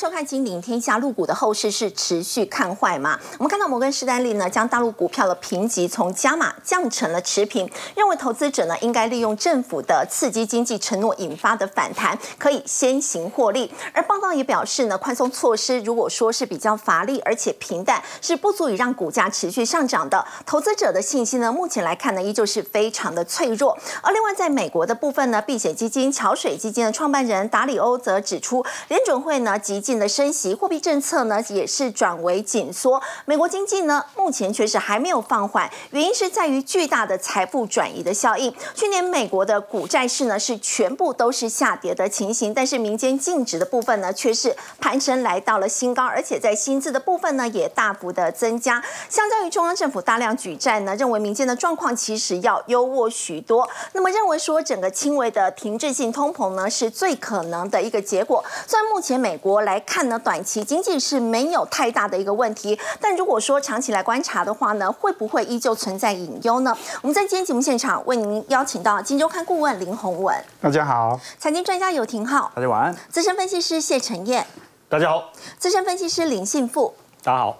收看《金鼎天下》，入股的后市是持续看坏吗？我们看到摩根士丹利呢，将大陆股票的评级从加码降成了持平，认为投资者呢应该利用政府的刺激经济承诺引发的反弹，可以先行获利。而报告也表示呢，宽松措施如果说是比较乏力而且平淡，是不足以让股价持续上涨的。投资者的信心呢，目前来看呢，依旧是非常的脆弱。而另外在美国的部分呢，避险基金桥水基金的创办人达里欧则指出，联准会呢极的升息，货币政策呢也是转为紧缩。美国经济呢目前确实还没有放缓，原因是在于巨大的财富转移的效应。去年美国的股债市呢是全部都是下跌的情形，但是民间净值的部分呢却是攀升来到了新高，而且在薪资的部分呢也大幅的增加。相较于中央政府大量举债呢，认为民间的状况其实要优渥许多。那么认为说整个轻微的停滞性通膨呢是最可能的一个结果。虽然目前美国来看呢，短期经济是没有太大的一个问题，但如果说长期来观察的话呢，会不会依旧存在隐忧呢？我们在今天节目现场为您邀请到《金周刊》顾问林宏文，大家好；财经专家游廷浩，大家晚安；资深分析师谢晨燕，大家好；资深分析师林信富。大家好，好，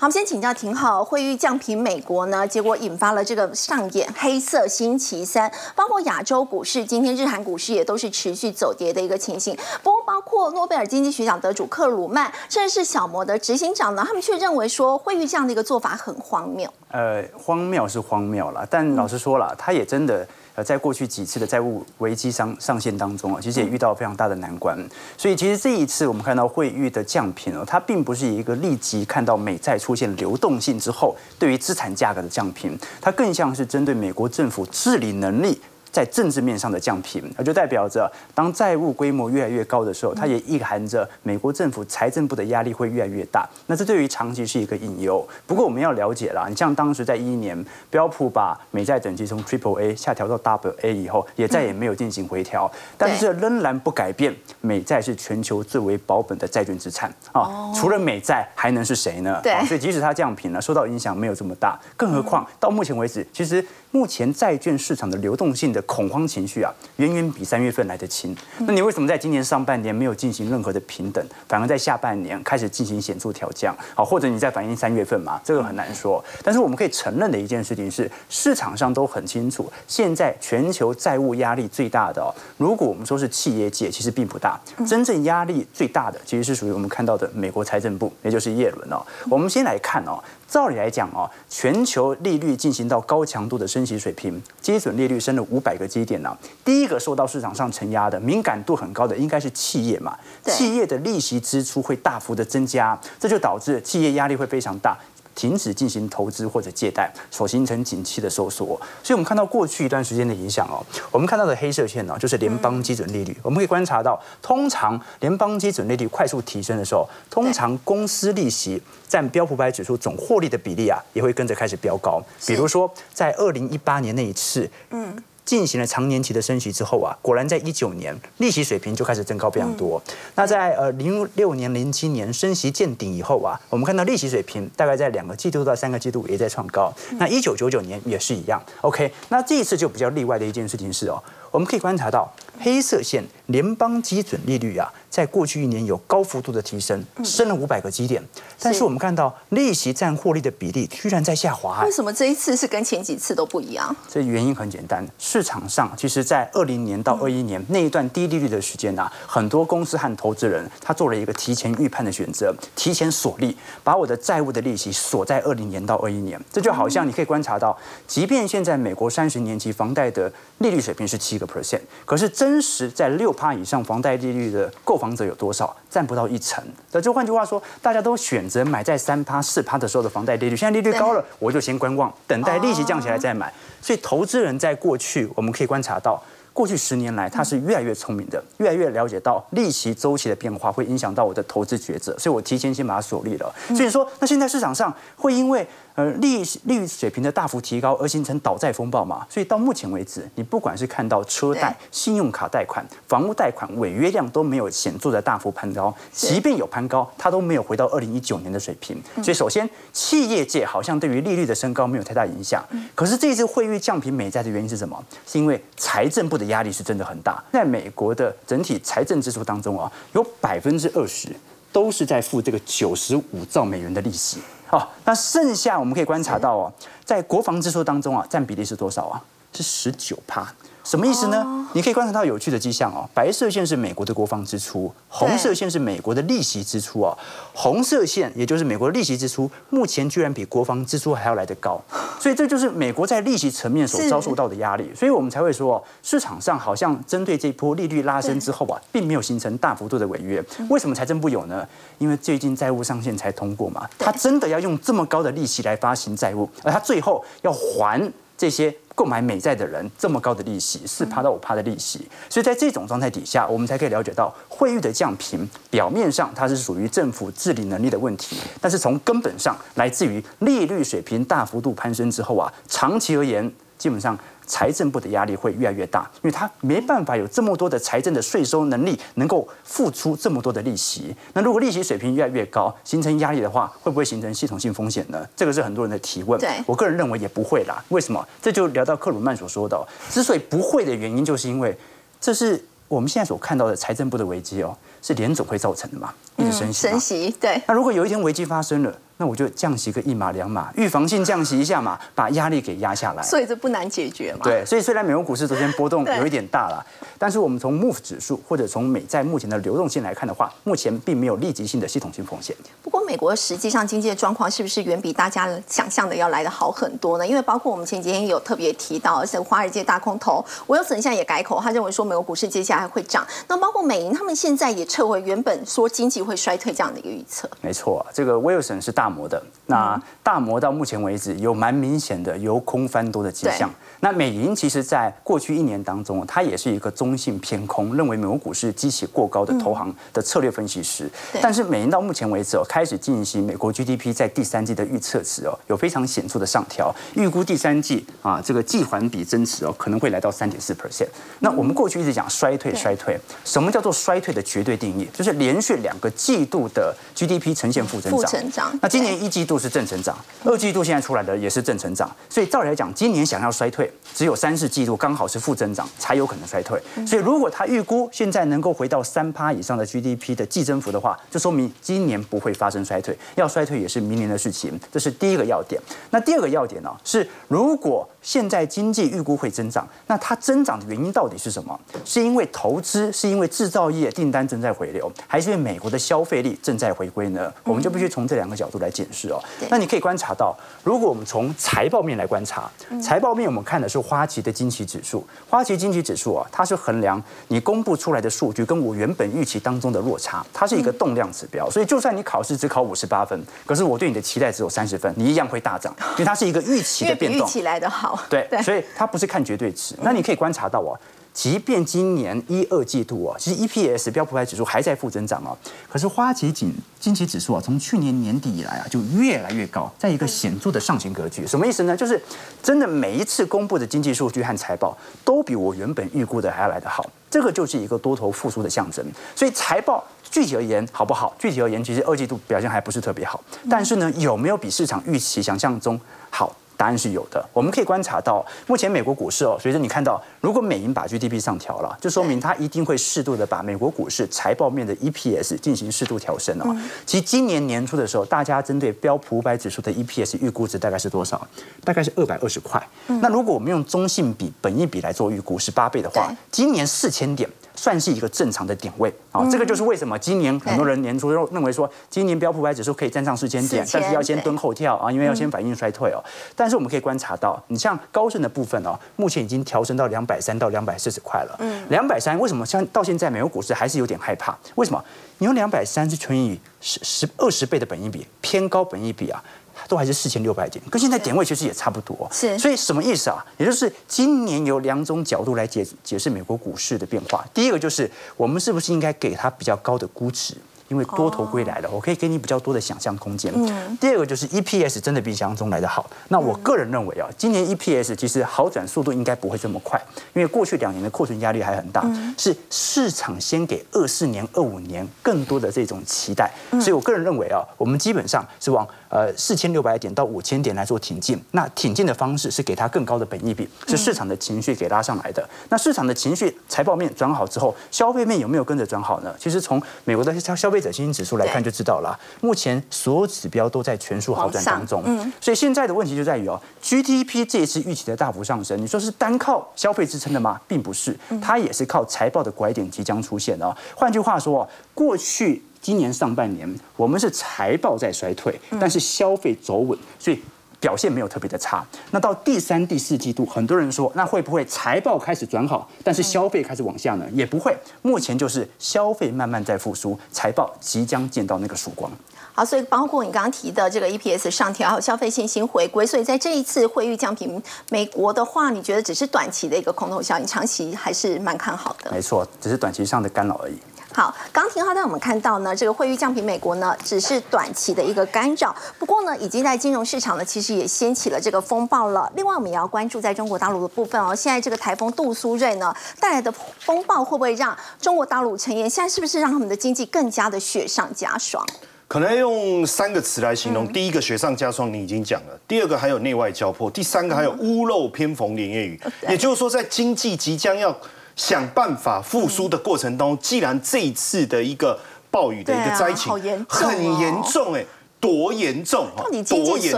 我们先请教廷浩，会议降频美国呢，结果引发了这个上演黑色星期三，包括亚洲股市，今天日韩股市也都是持续走跌的一个情形。不过，包括诺贝尔经济学奖得主克鲁曼，甚至是小摩的执行长呢，他们却认为说，会议这样的一个做法很荒谬。呃，荒谬是荒谬了，但老实说了，他也真的。呃在过去几次的债务危机上上线当中啊，其实也遇到非常大的难关。所以其实这一次我们看到汇率的降频哦，它并不是一个立即看到美债出现流动性之后对于资产价格的降频，它更像是针对美国政府治理能力。在政治面上的降频，那就代表着当债务规模越来越高的时候，它也意含着美国政府财政部的压力会越来越大。那这对于长期是一个隐忧。不过我们要了解啦，你像当时在一一年标普把美债等级从 Triple A 下调到 Double A 以后，也再也没有进行回调，但是这仍然不改变美债是全球最为保本的债券资产啊。除了美债还能是谁呢？对，所以即使它降频了，受到影响没有这么大。更何况到目前为止，其实。目前债券市场的流动性的恐慌情绪啊，远远比三月份来得轻。那你为什么在今年上半年没有进行任何的平等，反而在下半年开始进行显著调降？好，或者你在反映三月份嘛？这个很难说。但是我们可以承认的一件事情是，市场上都很清楚，现在全球债务压力最大的哦，如果我们说是企业界，其实并不大。真正压力最大的，其实是属于我们看到的美国财政部，也就是耶伦哦。我们先来看哦。照理来讲哦，全球利率进行到高强度的升息水平，基准利率升了五百个基点呢。第一个受到市场上承压的、敏感度很高的，应该是企业嘛。企业的利息支出会大幅的增加，这就导致企业压力会非常大。停止进行投资或者借贷，所形成景气的收缩。所以，我们看到过去一段时间的影响哦。我们看到的黑色线呢，就是联邦基准利率。我们可以观察到，通常联邦基准利率快速提升的时候，通常公司利息占标普百指数总获利的比例啊，也会跟着开始飙高。比如说，在二零一八年那一次，嗯。进行了长年期的升息之后啊，果然在一九年利息水平就开始增高非常多。那在呃零六年、零七年升息见顶以后啊，我们看到利息水平大概在两个季度到三个季度也在创高。那一九九九年也是一样。OK，那这一次就比较例外的一件事情是哦，我们可以观察到黑色线联邦基准利率啊。在过去一年有高幅度的提升，升了五百个基点，但是我们看到利息占获利的比例居然在下滑。为什么这一次是跟前几次都不一样？这原因很简单，市场上其实在二零年到二一年那一段低利率的时间啊，很多公司和投资人他做了一个提前预判的选择，提前锁利，把我的债务的利息锁在二零年到二一年。这就好像你可以观察到，即便现在美国三十年期房贷的利率水平是七个 percent，可是真真实在六趴以上房贷利率的购房者有多少？占不到一成。那就换句话说，大家都选择买在三趴、四趴的时候的房贷利率。现在利率高了，我就先观望，等待利息降起来再买。所以，投资人在过去我们可以观察到，过去十年来他是越来越聪明的，越来越了解到利息周期的变化会影响到我的投资抉择。所以我提前先把它锁利了。所以说，那现在市场上会因为。呃，利利率水平的大幅提高而形成倒债风暴嘛，所以到目前为止，你不管是看到车贷、信用卡贷款、房屋贷款违约量都没有显著的大幅攀高，即便有攀高，它都没有回到二零一九年的水平。所以，首先，企业界好像对于利率的升高没有太大影响。可是，这一次汇率降平美债的原因是什么？是因为财政部的压力是真的很大。在美国的整体财政支出当中啊，有百分之二十。都是在付这个九十五兆美元的利息。好，那剩下我们可以观察到哦，在国防支出当中啊，占比例是多少啊？是十九趴。什么意思呢？你可以观察到有趣的迹象哦。白色线是美国的国防支出，红色线是美国的利息支出哦。红色线也就是美国的利息支出，目前居然比国防支出还要来得高，所以这就是美国在利息层面所遭受到的压力。所以我们才会说，市场上好像针对这波利率拉升之后啊，并没有形成大幅度的违约。为什么财政部有呢？因为最近债务上限才通过嘛，他真的要用这么高的利息来发行债务，而他最后要还这些。购买美债的人这么高的利息，四趴到五趴的利息，所以在这种状态底下，我们才可以了解到汇率的降频，表面上它是属于政府治理能力的问题，但是从根本上来自于利率水平大幅度攀升之后啊，长期而言，基本上。财政部的压力会越来越大，因为他没办法有这么多的财政的税收能力，能够付出这么多的利息。那如果利息水平越来越高，形成压力的话，会不会形成系统性风险呢？这个是很多人的提问。对我个人认为也不会啦。为什么？这就聊到克鲁曼所说的，之所以不会的原因，就是因为这是我们现在所看到的财政部的危机哦，是联总会造成的嘛，一直升息。升息，对。那如果有一天危机发生了？那我就降息个一码两码，预防性降息一下嘛，把压力给压下来。所以这不难解决嘛。对，所以虽然美国股市昨天波动有一点大了，但是我们从 MOVE 指数或者从美债目前的流动性来看的话，目前并没有立即性的系统性风险。不过美国实际上经济的状况是不是远比大家想象的要来的好很多呢？因为包括我们前几天有特别提到，而且华尔街大空头我有现在也改口，他认为说美国股市接下来会涨。那包括美银他们现在也撤回原本说经济会衰退这样的一个预测。没错，这个威尔森是大摩的那。大摩到目前为止有蛮明显的由空翻多的迹象。那美银其实在过去一年当中，它也是一个中性偏空，认为美国股市激起过高的投行的策略分析师。但是美银到目前为止哦，开始进行美国 GDP 在第三季的预测值哦，有非常显著的上调，预估第三季啊这个季环比增值哦可能会来到三点四 percent。那我们过去一直讲衰退衰退，什么叫做衰退的绝对定义？就是连续两个季度的 GDP 呈现负增长。负增长。那今年一季度是正成长，二季度现在出来的也是正成长，所以照理来讲，今年想要衰退，只有三四季度刚好是负增长，才有可能衰退。所以如果他预估现在能够回到三趴以上的 GDP 的季增幅的话，就说明今年不会发生衰退，要衰退也是明年的事情。这是第一个要点。那第二个要点呢，是如果现在经济预估会增长，那它增长的原因到底是什么？是因为投资，是因为制造业订单正在回流，还是因为美国的消费力正在回归呢？我们就必须从这两个角度来解释哦。那你可以观察到，如果我们从财报面来观察，财报面我们看的是花旗的经济指数。花旗经济指数啊，它是衡量你公布出来的数据跟我原本预期当中的落差，它是一个动量指标。所以就算你考试只考五十八分，可是我对你的期待只有三十分，你一样会大涨，因为它是一个预期的变动。预期来的好。对，所以它不是看绝对值。那你可以观察到哦。即便今年一二季度哦，其实 EPS 标普牌指数还在负增长哦，可是花旗锦经济指数啊，从去年年底以来啊，就越来越高，在一个显著的上行格局。什么意思呢？就是真的每一次公布的经济数据和财报，都比我原本预估的还要来得好。这个就是一个多头复苏的象征。所以财报具体而言好不好？具体而言，其实二季度表现还不是特别好。但是呢，有没有比市场预期想象中好？答案是有的，我们可以观察到，目前美国股市哦，随着你看到，如果美银把 GDP 上调了，就说明它一定会适度的把美国股市财报面的 EPS 进行适度调升哦。其实今年年初的时候，大家针对标普五百指数的 EPS 预估值大概是多少？大概是二百二十块。那如果我们用中性比、本益比来做预估，十八倍的话，今年四千点。算是一个正常的点位啊，这个就是为什么今年很多人年初认认为说，今年标普百指数可以站上四千点，但是要先蹲后跳啊，因为要先反映衰退哦。但是我们可以观察到，你像高盛的部分哦，目前已经调升到两百三到两百四十块了。嗯，两百三为什么像到现在美国股市还是有点害怕？为什么？你用两百三是乘以十十二十倍的本益比，偏高本益比啊。都还是四千六百点，跟现在点位其实也差不多。是，所以什么意思啊？也就是今年有两种角度来解解释美国股市的变化。第一个就是我们是不是应该给它比较高的估值？因为多头归来了，我可以给你比较多的想象空间。第二个就是 EPS 真的比想象中来的好。那我个人认为啊，今年 EPS 其实好转速度应该不会这么快，因为过去两年的库存压力还很大，是市场先给二四年、二五年更多的这种期待。所以我个人认为啊，我们基本上是往呃四千六百点到五千点来做挺进。那挺进的方式是给它更高的本益比，是市场的情绪给拉上来的。那市场的情绪财报面转好之后，消费面有没有跟着转好呢？其实从美国的消消费者信心指数来看就知道了，目前所有指标都在全数好转当中。嗯，所以现在的问题就在于哦，GDP 这一次预期的大幅上升，你说是单靠消费支撑的吗？并不是，它也是靠财报的拐点即将出现哦。换句话说，过去今年上半年我们是财报在衰退，但是消费走稳，所以。表现没有特别的差，那到第三、第四季度，很多人说，那会不会财报开始转好，但是消费开始往下呢？也不会，目前就是消费慢慢在复苏，财报即将见到那个曙光。好，所以包括你刚刚提的这个 EPS 上调，消费信心回归，所以在这一次汇率降平美国的话，你觉得只是短期的一个空头效应，长期还是蛮看好的？没错，只是短期上的干扰而已。好，刚廷浩带我们看到呢，这个汇率降平美国呢，只是短期的一个干扰。不过呢，已经在金融市场呢，其实也掀起了这个风暴了。另外，我们也要关注在中国大陆的部分哦。现在这个台风杜苏芮呢带来的风暴，会不会让中国大陆成员现在是不是让他们的经济更加的雪上加霜？可能要用三个词来形容：第一个雪上加霜，你已经讲了；第二个还有内外交迫；第三个还有屋漏偏逢连夜雨。也就是说，在经济即将要。想办法复苏的过程当中，既然这一次的一个暴雨的一个灾情很严重，哎，多严重哈？多严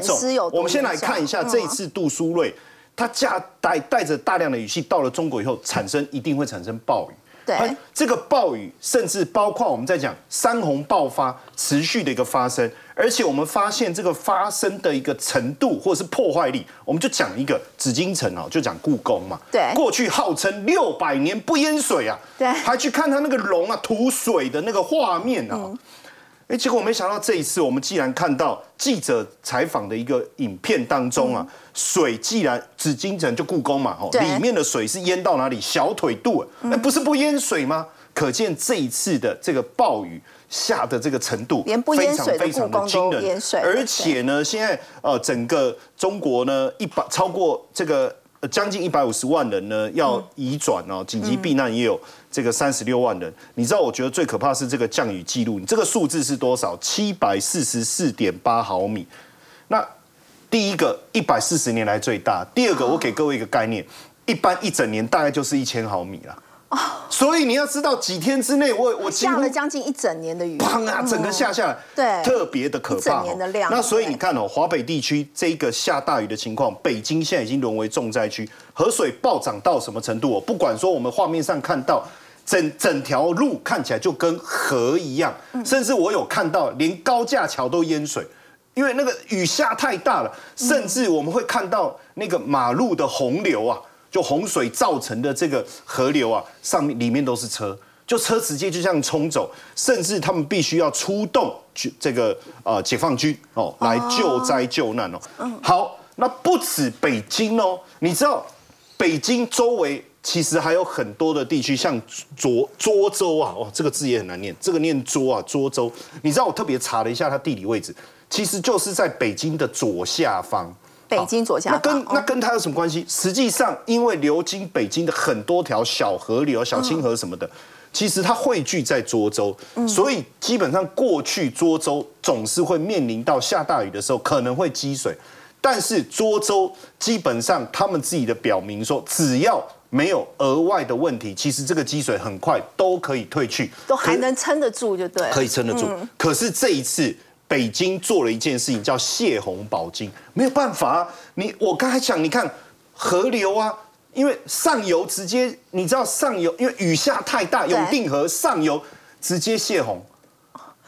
重？我们先来看一下这一次杜苏芮，它驾带带着大量的雨气到了中国以后，产生一定会产生暴雨。对，这个暴雨甚至包括我们在讲山洪爆发持续的一个发生，而且我们发现这个发生的一个程度或者是破坏力，我们就讲一个紫禁城哦，就讲故宫嘛。对，过去号称六百年不淹水啊，对，还去看它那个龙啊吐水的那个画面啊。哎，结果我没想到这一次，我们既然看到记者采访的一个影片当中啊，水既然紫禁城就故宫嘛，吼，里面的水是淹到哪里？小腿肚，那不是不淹水吗？可见这一次的这个暴雨下的这个程度，连不淹水的故宫都淹水，而且呢，现在呃，整个中国呢，一百超过这个。将近一百五十万人呢，要移转哦，紧急避难也有这个三十六万人。你知道，我觉得最可怕是这个降雨记录，你这个数字是多少？七百四十四点八毫米。那第一个一百四十年来最大，第二个我给各位一个概念，一般一整年大概就是一千毫米了。所以你要知道，几天之内我我下了将近一整年的雨，砰啊，整个下下来，对，特别的可怕。年的量。那所以你看哦，华北地区这个下大雨的情况，北京现在已经沦为重灾区，河水暴涨到什么程度哦？不管说我们画面上看到整整条路看起来就跟河一样，甚至我有看到连高架桥都淹水，因为那个雨下太大了，甚至我们会看到那个马路的洪流啊。就洪水造成的这个河流啊，上面里面都是车，就车直接就这样冲走，甚至他们必须要出动去这个呃解放军哦来救灾救难哦。好，那不止北京哦，你知道北京周围其实还有很多的地区，像涿涿州啊，哦这个字也很难念，这个念涿啊涿州。你知道我特别查了一下它地理位置，其实就是在北京的左下方。北京左下，那跟那跟它有什么关系？实际上，因为流经北京的很多条小河流、小清河什么的，其实它汇聚在涿州，所以基本上过去涿州总是会面临到下大雨的时候可能会积水，但是涿州基本上他们自己的表明说，只要没有额外的问题，其实这个积水很快都可以退去，都还能撑得住，就对，可以撑得住。可是这一次。北京做了一件事情，叫泄洪保金，没有办法。啊你我刚才讲，你看河流啊，因为上游直接，你知道上游，因为雨下太大，永定河上游直接泄洪，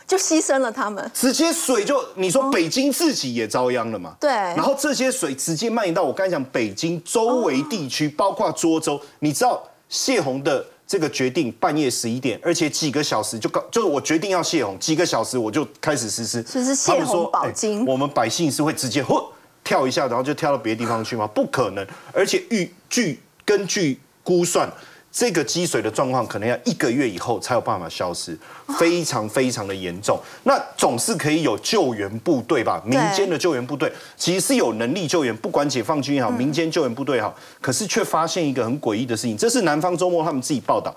就牺牲了他们。直接水就你说北京自己也遭殃了嘛？对。然后这些水直接蔓延到我刚才讲北京周围地区，包括涿州，你知道泄洪的。这个决定半夜十一点，而且几个小时就告，就是我决定要泄洪，几个小时我就开始实施。这是泄洪保金。我们百姓是会直接嚯跳一下，然后就跳到别的地方去吗？不可能。而且预据根据估算。这个积水的状况可能要一个月以后才有办法消失，非常非常的严重。那总是可以有救援部队吧？民间的救援部队其实是有能力救援，不管解放军也好，民间救援部队也好，可是却发现一个很诡异的事情。这是南方周末他们自己报道，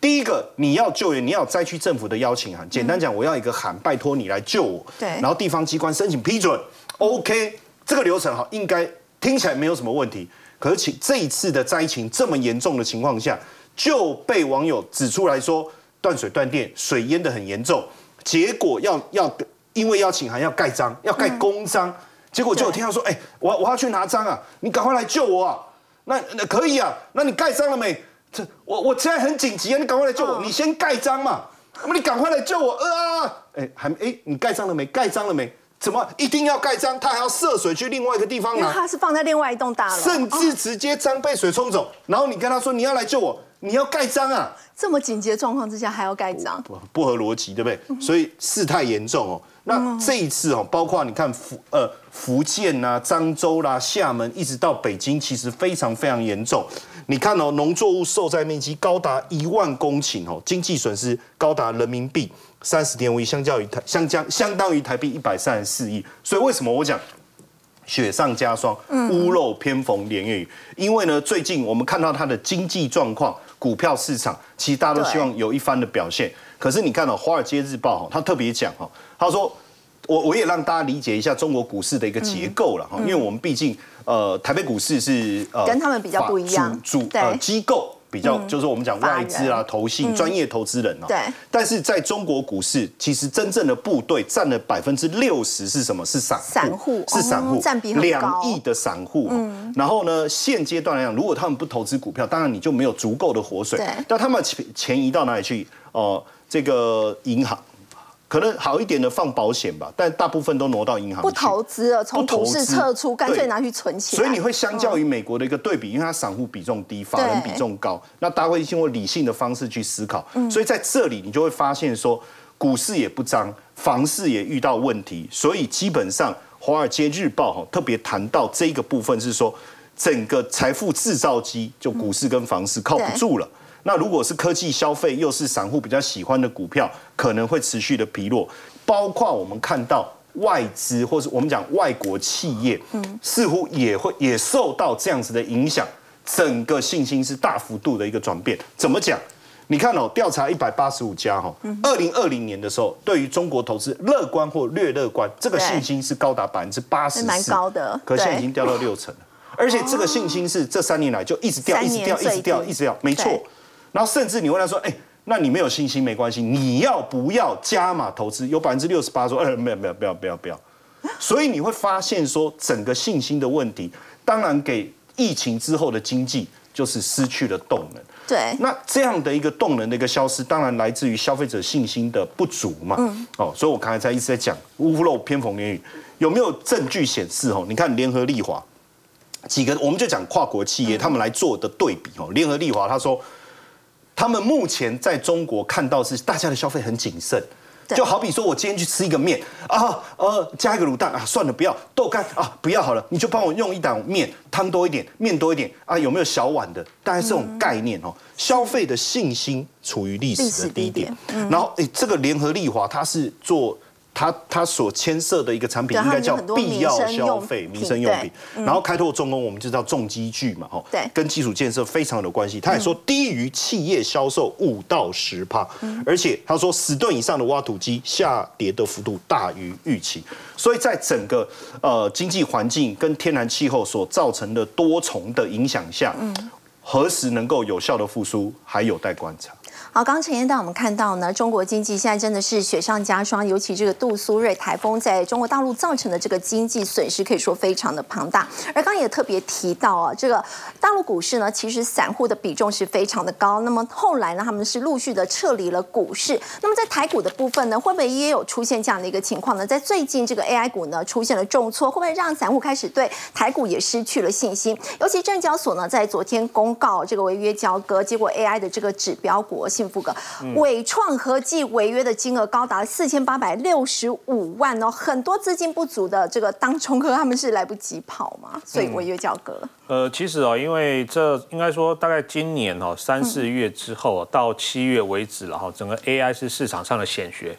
第一个，你要救援，你要灾区政府的邀请函。简单讲，我要一个函，拜托你来救我。对然后地方机关申请批准，OK，这个流程哈，应该听起来没有什么问题。可是，请这一次的灾情这么严重的情况下，就被网友指出来说断水断电，水淹得很严重。结果要要因为邀请函要盖章，要盖公章，结果就有听到说，哎、我我要去拿章啊，你赶快来救我啊！那那可以啊，那你盖章了没？这我我现在很紧急啊，你赶快来救我，你先盖章嘛，那么你赶快来救我，呃啊，哎还哎你盖章了没？盖章了没？怎么一定要盖章？他还要涉水去另外一个地方拿？因为它是放在另外一栋大楼，甚至直接章被水冲走，然后你跟他说你要来救我，你要盖章啊，这么紧急的状况之下还要盖章，不不合逻辑，对不对？所以事态严重哦。那这一次哦，包括你看福呃福建呐、漳州啦、厦门，一直到北京，其实非常非常严重。你看哦，农作物受灾面积高达一万公顷哦，经济损失高达人民币三十点五亿，相较于台相将相当于台币一百三十四亿。所以为什么我讲雪上加霜，屋漏偏逢连夜雨。因为呢，最近我们看到它的经济状况、股票市场，其实大家都希望有一番的表现。可是你看到、哦《华尔街日报》哈，他特别讲哈，他说我我也让大家理解一下中国股市的一个结构了哈，因为我们毕竟呃台北股市是呃跟他们比较不一样主主对呃机构。比较就是我们讲外资啊、投信、专业投资人啊。对但是在中国股市，其实真正的部队占了百分之六十是什么？是散户，散户是散户，哦占比两亿的散户。嗯。然后呢，现阶段来讲，如果他们不投资股票，当然你就没有足够的活水对。但他们钱钱移到哪里去？哦、这个银行。可能好一点的放保险吧，但大部分都挪到银行去。不投资了，从股市撤出，干脆拿去存钱。所以你会相较于美国的一个对比，因为它散户比重低，法人比重高，那大家会经过理性的方式去思考。所以在这里你就会发现说，股市也不涨，房市也遇到问题，所以基本上《华尔街日报》哈特别谈到这个部分是说，整个财富制造机就股市跟房市靠不住了。那如果是科技消费，又是散户比较喜欢的股票，可能会持续的疲弱。包括我们看到外资，或是我们讲外国企业，嗯似乎也会也受到这样子的影响，整个信心是大幅度的一个转变。怎么讲？你看哦，调查一百八十五家哈，二零二零年的时候，对于中国投资乐观或略乐观，这个信心是高达百分之八十蛮高的可现在已经掉到六成了。而且这个信心是这三年来就一直掉，一直掉，一直掉，一直掉，没错对。然后甚至你问他说：“哎、那你没有信心没关系，你要不要加码投资？”有百分之六十八说：“呃，没有，没有，不要，不要，不要。”所以你会发现说，整个信心的问题，当然给疫情之后的经济就是失去了动能。对，那这样的一个动能的一个消失，当然来自于消费者信心的不足嘛。嗯哦，所以我刚才在一直在讲屋漏偏逢连雨，有没有证据显示？哦，你看联合利华几个，我们就讲跨国企业，他们来做的对比。哦，联合利华他说，他们目前在中国看到是大家的消费很谨慎。就好比说，我今天去吃一个面啊，呃，加一个卤蛋啊，算了，不要豆干啊，不要好了，你就帮我用一档面，汤多一点，面多一点啊，有没有小碗的？大概是这种概念哦，消费的信心处于历历史史的低点。然后，诶，这个联合利华它是做。它它所牵涉的一个产品应该叫必要消费、民生用品，然后开拓重工，我们就叫重机具嘛，吼，对。跟基础建设非常有关系。他也说低于企业销售五到十帕，而且他说十吨以上的挖土机下跌的幅度大于预期，所以在整个呃经济环境跟天然气候所造成的多重的影响下，何时能够有效的复苏，还有待观察。好，刚刚陈燕带我们看到呢，中国经济现在真的是雪上加霜，尤其这个杜苏芮台风在中国大陆造成的这个经济损失，可以说非常的庞大。而刚也特别提到啊，这个大陆股市呢，其实散户的比重是非常的高。那么后来呢，他们是陆续的撤离了股市。那么在台股的部分呢，会不会也有出现这样的一个情况呢？在最近这个 AI 股呢出现了重挫，会不会让散户开始对台股也失去了信心？尤其证交所呢，在昨天公告这个违约交割，结果 AI 的这个指标股幸福个伟创合计违约的金额高达四千八百六十五万哦，很多资金不足的这个当冲客他们是来不及跑嘛，所以违约交割。呃，其实哦，因为这应该说大概今年哦三四月之后、哦到七月为止了哈，整个 AI 是市场上的显学，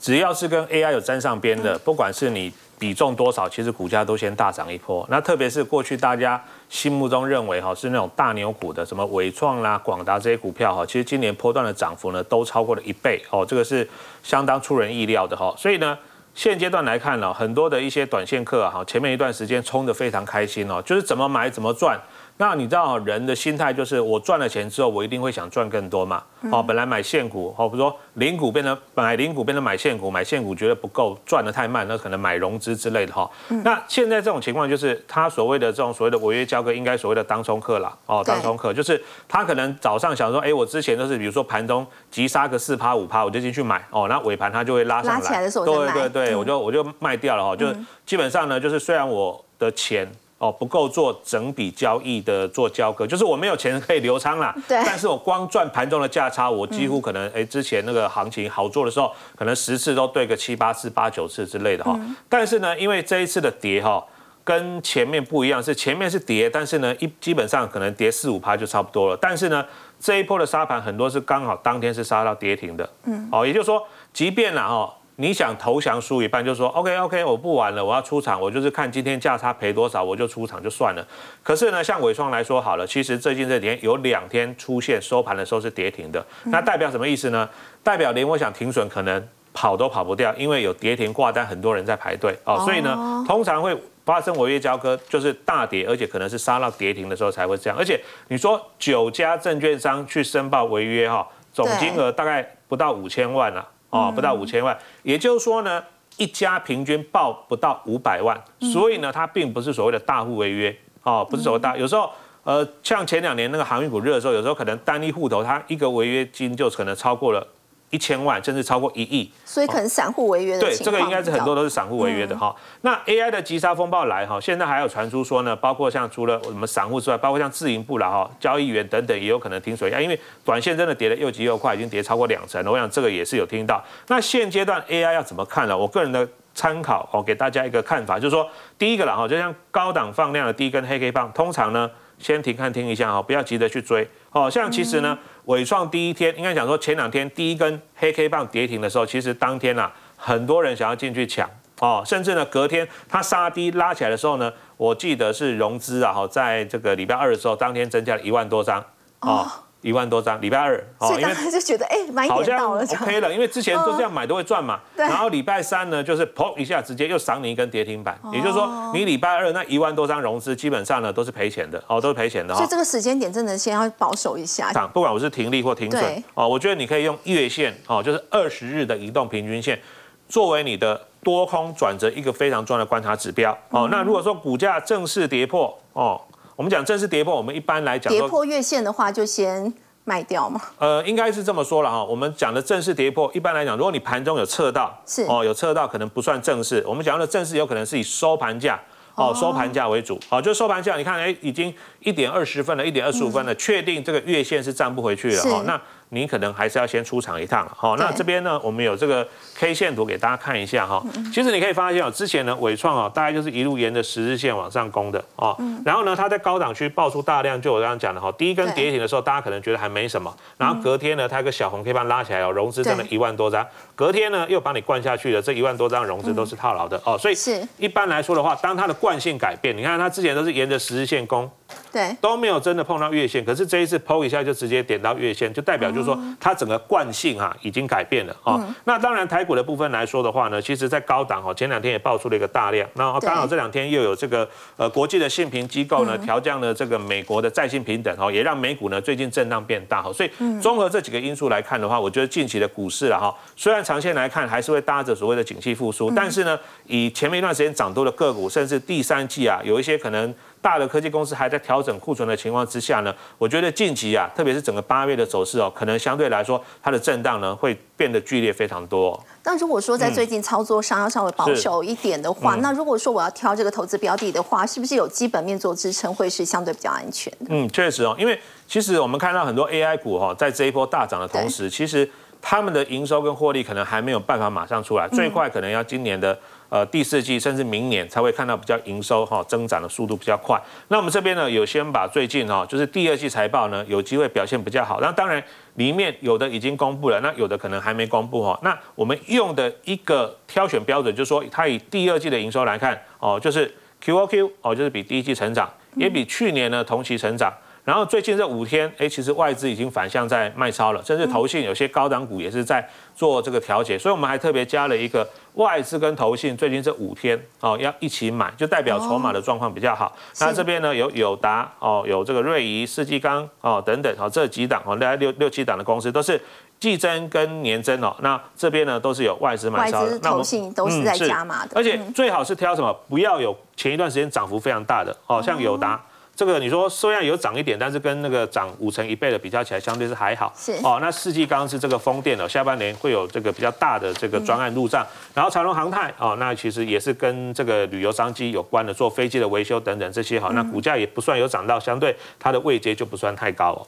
只要是跟 AI 有沾上边的，不管是你比重多少，其实股价都先大涨一波。那特别是过去大家心目中认为哈是那种大牛股的，什么伟创啦、广达这些股票哈，其实今年波段的涨幅呢都超过了一倍哦，这个是相当出人意料的哈。所以呢，现阶段来看呢，很多的一些短线客哈，前面一段时间冲得非常开心哦，就是怎么买怎么赚。那你知道人的心态就是我赚了钱之后，我一定会想赚更多嘛？哦，本来买现股，哦，比如说零股变成买零股变成买现股，买现股觉得不够赚的太慢，那可能买融资之类的哈。那现在这种情况就是他所谓的这种所谓的违约交割，应该所谓的当冲客啦，哦，当冲客就是他可能早上想说，哎，我之前都是比如说盘中急杀个四趴五趴，我就进去买，哦，那尾盘它就会拉上来，对对对，我就我就卖掉了哈，就基本上呢，就是虽然我的钱。哦，不够做整笔交易的做交割，就是我没有钱可以流仓啦。对。但是我光赚盘中的价差，我几乎可能哎，之前那个行情好做的时候，可能十次都对个七八次、八九次之类的哈。但是呢，因为这一次的跌哈，跟前面不一样，是前面是跌，但是呢一基本上可能跌四五趴就差不多了。但是呢，这一波的沙盘很多是刚好当天是杀到跌停的。嗯。哦，也就是说，即便了哈。你想投降输一半，就说 OK OK，我不玩了，我要出场，我就是看今天价差赔多少，我就出场就算了。可是呢，像伟创来说好了，其实最近这几天有两天出现收盘的时候是跌停的，那代表什么意思呢？代表连我想停损可能跑都跑不掉，因为有跌停挂单，很多人在排队哦。所以呢，通常会发生违约交割，就是大跌，而且可能是杀到跌停的时候才会这样。而且你说九家证券商去申报违约哈，总金额大概不到五千万了。哦，不到五千万，也就是说呢，一家平均报不到五百万，所以呢，它并不是所谓的大户违约，哦，不是所谓大，有时候，呃，像前两年那个航运股热的时候，有时候可能单一户头它一个违约金就可能超过了。一千万甚至超过一亿，所以可能散户违约的对，这个应该是很多都是散户违约的哈。那 AI 的急杀风暴来哈，现在还有传出说呢，包括像除了我们散户之外，包括像自营部了哈，交易员等等也有可能停水啊，因为短线真的跌得又急又快，已经跌超过两成了。我想这个也是有听到。那现阶段 AI 要怎么看呢？我个人的参考哦，给大家一个看法，就是说第一个了哈，就像高档放量的第一根黑 K 棒，通常呢先停看听一下哈，不要急着去追。哦，像其实呢。伟创第一天应该讲说前两天第一根黑 K 棒跌停的时候，其实当天啊很多人想要进去抢哦，甚至呢隔天它杀低拉起来的时候呢，我记得是融资啊哈，在这个礼拜二的时候，当天增加了一万多张哦。一万多张，礼拜二，哦，因为就觉得哎，买点到了，OK 了，因为之前都这样买都会赚嘛。然后礼拜三呢，就是砰一下，直接又赏你一根跌停板，也就是说，你礼拜二那一万多张融资，基本上呢都是赔钱的，哦，都是赔钱的。所以这个时间点真的先要保守一下。不管我是停利或停损，哦，我觉得你可以用月线，哦，就是二十日的移动平均线，作为你的多空转折一个非常重要的观察指标。哦，那如果说股价正式跌破，哦。我们讲正式跌破，我们一般来讲跌破月线的话，就先卖掉嘛？呃，应该是这么说了哈。我们讲的正式跌破，一般来讲，如果你盘中有测到，是哦，有测到可能不算正式。我们讲的正式有可能是以收盘价哦，收盘价为主。好，就收盘价，你看，哎，已经一点二十分了，一点二十五分了，确定这个月线是站不回去了哈。那你可能还是要先出场一趟好，那这边呢，我们有这个 K 线图给大家看一下哈。其实你可以发现哦，之前呢，伟创哦，大概就是一路沿着十日线往上攻的哦。然后呢，它在高档区爆出大量，就我刚刚讲的哈，第一根跌停的时候，大家可能觉得还没什么。然后隔天呢，它一个小红 K 棒拉起来哦，融资真的一万多张。隔天呢，又把你灌下去了，这一万多张融资都是套牢的哦。所以是一般来说的话，当它的惯性改变，你看它之前都是沿着十日线攻。对，都没有真的碰到月线，可是这一次剖一下就直接点到月线，就代表就是说它整个惯性啊已经改变了哦。那当然台股的部分来说的话呢，其实在高档哦，前两天也爆出了一个大量，那刚好这两天又有这个呃国际的信评机构呢调降了这个美国的债信平等哦，也让美股呢最近震荡变大哈。所以综合这几个因素来看的话，我觉得近期的股市了哈，虽然长线来看还是会搭着所谓的景气复苏，但是呢，以前面一段时间涨多的个股，甚至第三季啊，有一些可能。大的科技公司还在调整库存的情况之下呢，我觉得近期啊，特别是整个八月的走势哦，可能相对来说它的震荡呢会变得剧烈非常多。那如果说在最近操作上要稍微保守一点的话，那如果说我要挑这个投资标的的话，是不是有基本面做支撑会是相对比较安全的？嗯，确实哦，因为其实我们看到很多 AI 股哈，在这一波大涨的同时，其实。他们的营收跟获利可能还没有办法马上出来，最快可能要今年的。呃，第四季甚至明年才会看到比较营收哈增长的速度比较快。那我们这边呢，有先把最近哈，就是第二季财报呢，有机会表现比较好。那当然里面有的已经公布了，那有的可能还没公布哈。那我们用的一个挑选标准，就是说它以第二季的营收来看哦，就是 Q O Q 哦，就是比第一季成长，也比去年呢同期成长。然后最近这五天，哎，其实外资已经反向在卖超了，甚至投信有些高档股也是在做这个调节，所以我们还特别加了一个外资跟投信最近这五天哦要一起买，就代表筹码的状况比较好。那这边呢有友达哦，有这个瑞仪、世纪钢哦等等哦，这几档哦，大概六六七档的公司都是季增跟年增哦。那这边呢都是有外资买超，那投信都是在加码的，而且最好是挑什么，不要有前一段时间涨幅非常大的哦，像友达。这个你说虽然有涨一点，但是跟那个涨五成一倍的比较起来，相对是还好。是哦，那世纪刚是这个风电的，下半年会有这个比较大的这个专案入账。然后长隆航太哦，那其实也是跟这个旅游商机有关的，做飞机的维修等等这些哈，那股价也不算有涨到，相对它的位阶就不算太高哦。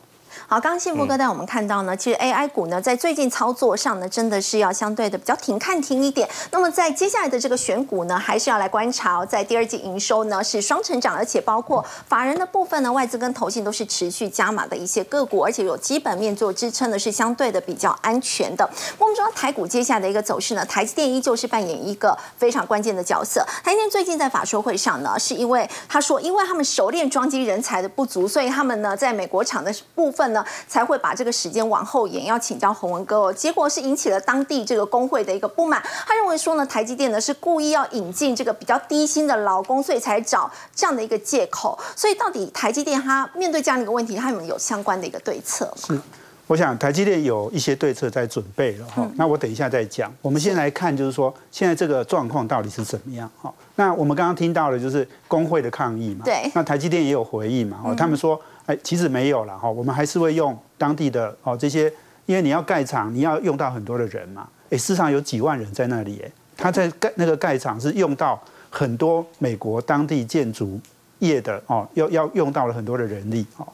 好，刚刚幸福哥带我们看到呢，其实 AI 股呢，在最近操作上呢，真的是要相对的比较停看停一点。那么在接下来的这个选股呢，还是要来观察，哦在第二季营收呢是双成长，而且包括法人的部分呢，外资跟投信都是持续加码的一些个股，而且有基本面做支撑的，是相对的比较安全的。我们说台股接下来的一个走势呢，台积电依旧是扮演一个非常关键的角色。台积电最近在法说会上呢，是因为他说，因为他们熟练装机人才的不足，所以他们呢在美国厂的部分呢。才会把这个时间往后延，要请教洪文哥哦。结果是引起了当地这个工会的一个不满，他认为说呢，台积电呢是故意要引进这个比较低薪的劳工，所以才找这样的一个借口。所以到底台积电它面对这样的一个问题，他有没有相关的一个对策吗？是，我想台积电有一些对策在准备了哈。那我等一下再讲。我们先来看，就是说现在这个状况到底是怎么样哈？那我们刚刚听到的就是工会的抗议嘛。对。那台积电也有回应嘛？哦，他们说。哎，其实没有了哈，我们还是会用当地的哦这些，因为你要盖厂，你要用到很多的人嘛。哎，市场有几万人在那里，哎，他在盖那个盖厂是用到很多美国当地建筑业的哦，要要用到了很多的人力哦。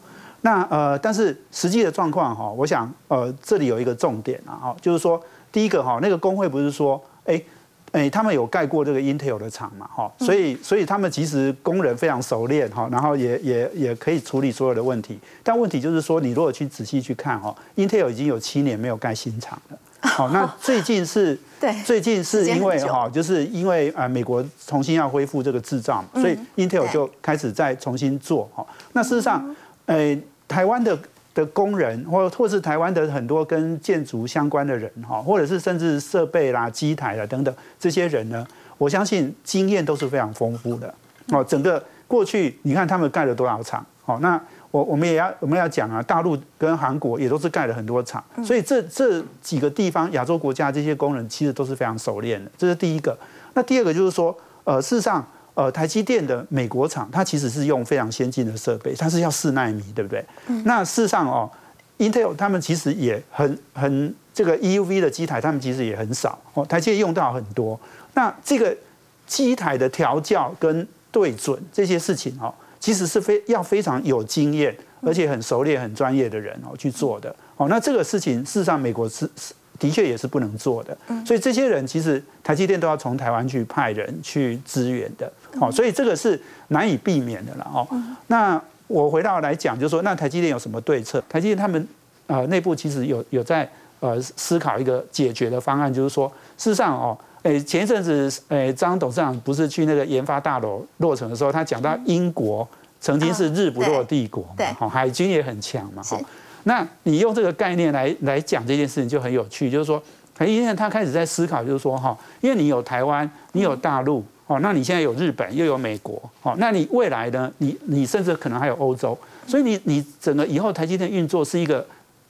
那呃，但是实际的状况哈，我想呃这里有一个重点啊，哈，就是说第一个哈，那个工会不是说哎。哎，他们有盖过这个 Intel 的厂嘛？哈，所以所以他们其实工人非常熟练哈，然后也也也可以处理所有的问题。但问题就是说，你如果去仔细去看哈，Intel 已经有七年没有盖新厂了。好，那 最近是，对，最近是因为哈，就是因为啊，美国重新要恢复这个制造，所以 Intel 就开始再重新做哈。那事实上，呃，台湾的。的工人，或或是台湾的很多跟建筑相关的人，哈，或者是甚至设备啦、机台啦等等这些人呢，我相信经验都是非常丰富的。哦，整个过去你看他们盖了多少厂，哦，那我我们也要我们要讲啊，大陆跟韩国也都是盖了很多厂，所以这这几个地方亚洲国家这些工人其实都是非常熟练的，这是第一个。那第二个就是说，呃，事实上。呃，台积电的美国厂，它其实是用非常先进的设备，它是要四纳米，对不对？那事实上哦，Intel 他们其实也很很这个 EUV 的机台，他们其实也很少哦，台积电用到很多。那这个机台的调教跟对准这些事情哦，其实是非要非常有经验，而且很熟练、很专业的人哦去做的。哦，那这个事情事实上美国是是。的确也是不能做的，所以这些人其实台积电都要从台湾去派人去支援的，哦，所以这个是难以避免的了哦。那我回到来讲，就是说，那台积电有什么对策？台积电他们呃内部其实有有在呃思考一个解决的方案，就是说，事实上哦，诶前一阵子诶张董事长不是去那个研发大楼落成的时候，他讲到英国曾经是日不落帝国嘛，好海军也很强嘛，哈。那你用这个概念来来讲这件事情就很有趣，就是说，台积电他开始在思考，就是说哈，因为你有台湾，你有大陆，哦，那你现在有日本，又有美国，哦，那你未来呢？你你甚至可能还有欧洲，所以你你整个以后台积电运作是一个。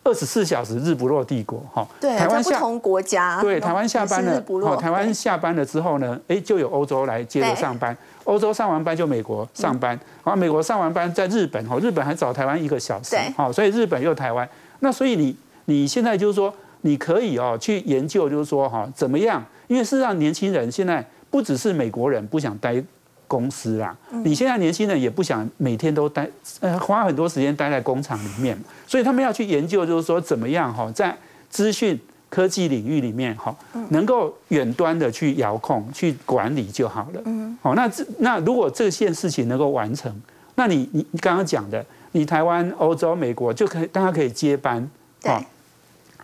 二十四小时日不落帝国，哈，对，台湾不同国家，对，台湾下班了，哦，台湾下班了之后呢，哎，就有欧洲来接着上班，欧洲上完班就美国上班，然后美国上完班在日本，哈，日本还早台湾一个小时，好，所以日本又台湾，那所以你你现在就是说，你可以哦去研究，就是说哈，怎么样？因为事实上年轻人现在不只是美国人不想待。公司啦，你现在年轻人也不想每天都待，呃，花很多时间待在工厂里面，所以他们要去研究，就是说怎么样哈，在资讯科技领域里面哈，能够远端的去遥控、去管理就好了。嗯，好，那这那如果这件事情能够完成，那你你你刚刚讲的，你台湾、欧洲、美国就可以，大家可以接班。对。